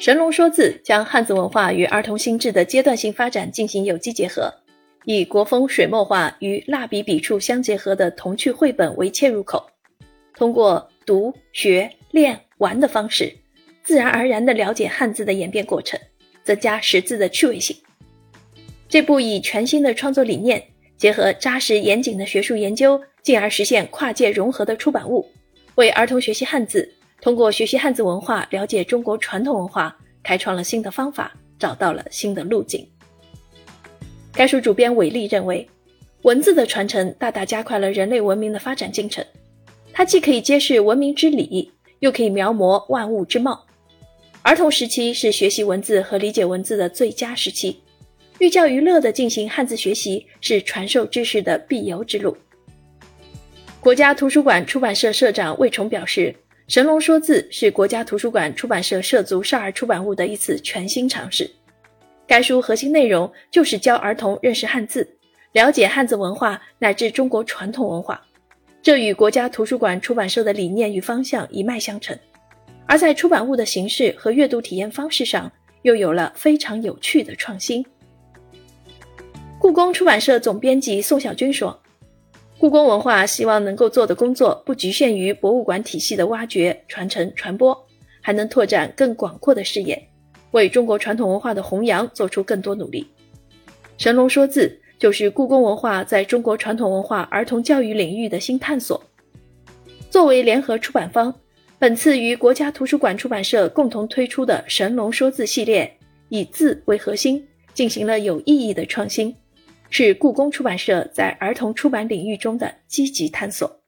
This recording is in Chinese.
神龙说字将汉字文化与儿童心智的阶段性发展进行有机结合，以国风水墨画与蜡笔笔触相结合的童趣绘本为切入口，通过读、学、练、玩的方式，自然而然地了解汉字的演变过程，增加识字的趣味性。这部以全新的创作理念，结合扎实严谨的学术研究，进而实现跨界融合的出版物，为儿童学习汉字。通过学习汉字文化，了解中国传统文化，开创了新的方法，找到了新的路径。该书主编韦力认为，文字的传承大大加快了人类文明的发展进程。它既可以揭示文明之理，又可以描摹万物之貌。儿童时期是学习文字和理解文字的最佳时期，寓教于乐的进行汉字学习是传授知识的必由之路。国家图书馆出版社社长魏崇表示。《神龙说字》是国家图书馆出版社涉足少儿出版物的一次全新尝试。该书核心内容就是教儿童认识汉字，了解汉字文化乃至中国传统文化，这与国家图书馆出版社的理念与方向一脉相承。而在出版物的形式和阅读体验方式上，又有了非常有趣的创新。故宫出版社总编辑宋小军说。故宫文化希望能够做的工作不局限于博物馆体系的挖掘、传承、传播，还能拓展更广阔的视野，为中国传统文化的弘扬做出更多努力。神龙说字就是故宫文化在中国传统文化儿童教育领域的新探索。作为联合出版方，本次与国家图书馆出版社共同推出的神龙说字系列，以字为核心，进行了有意义的创新。是故宫出版社在儿童出版领域中的积极探索。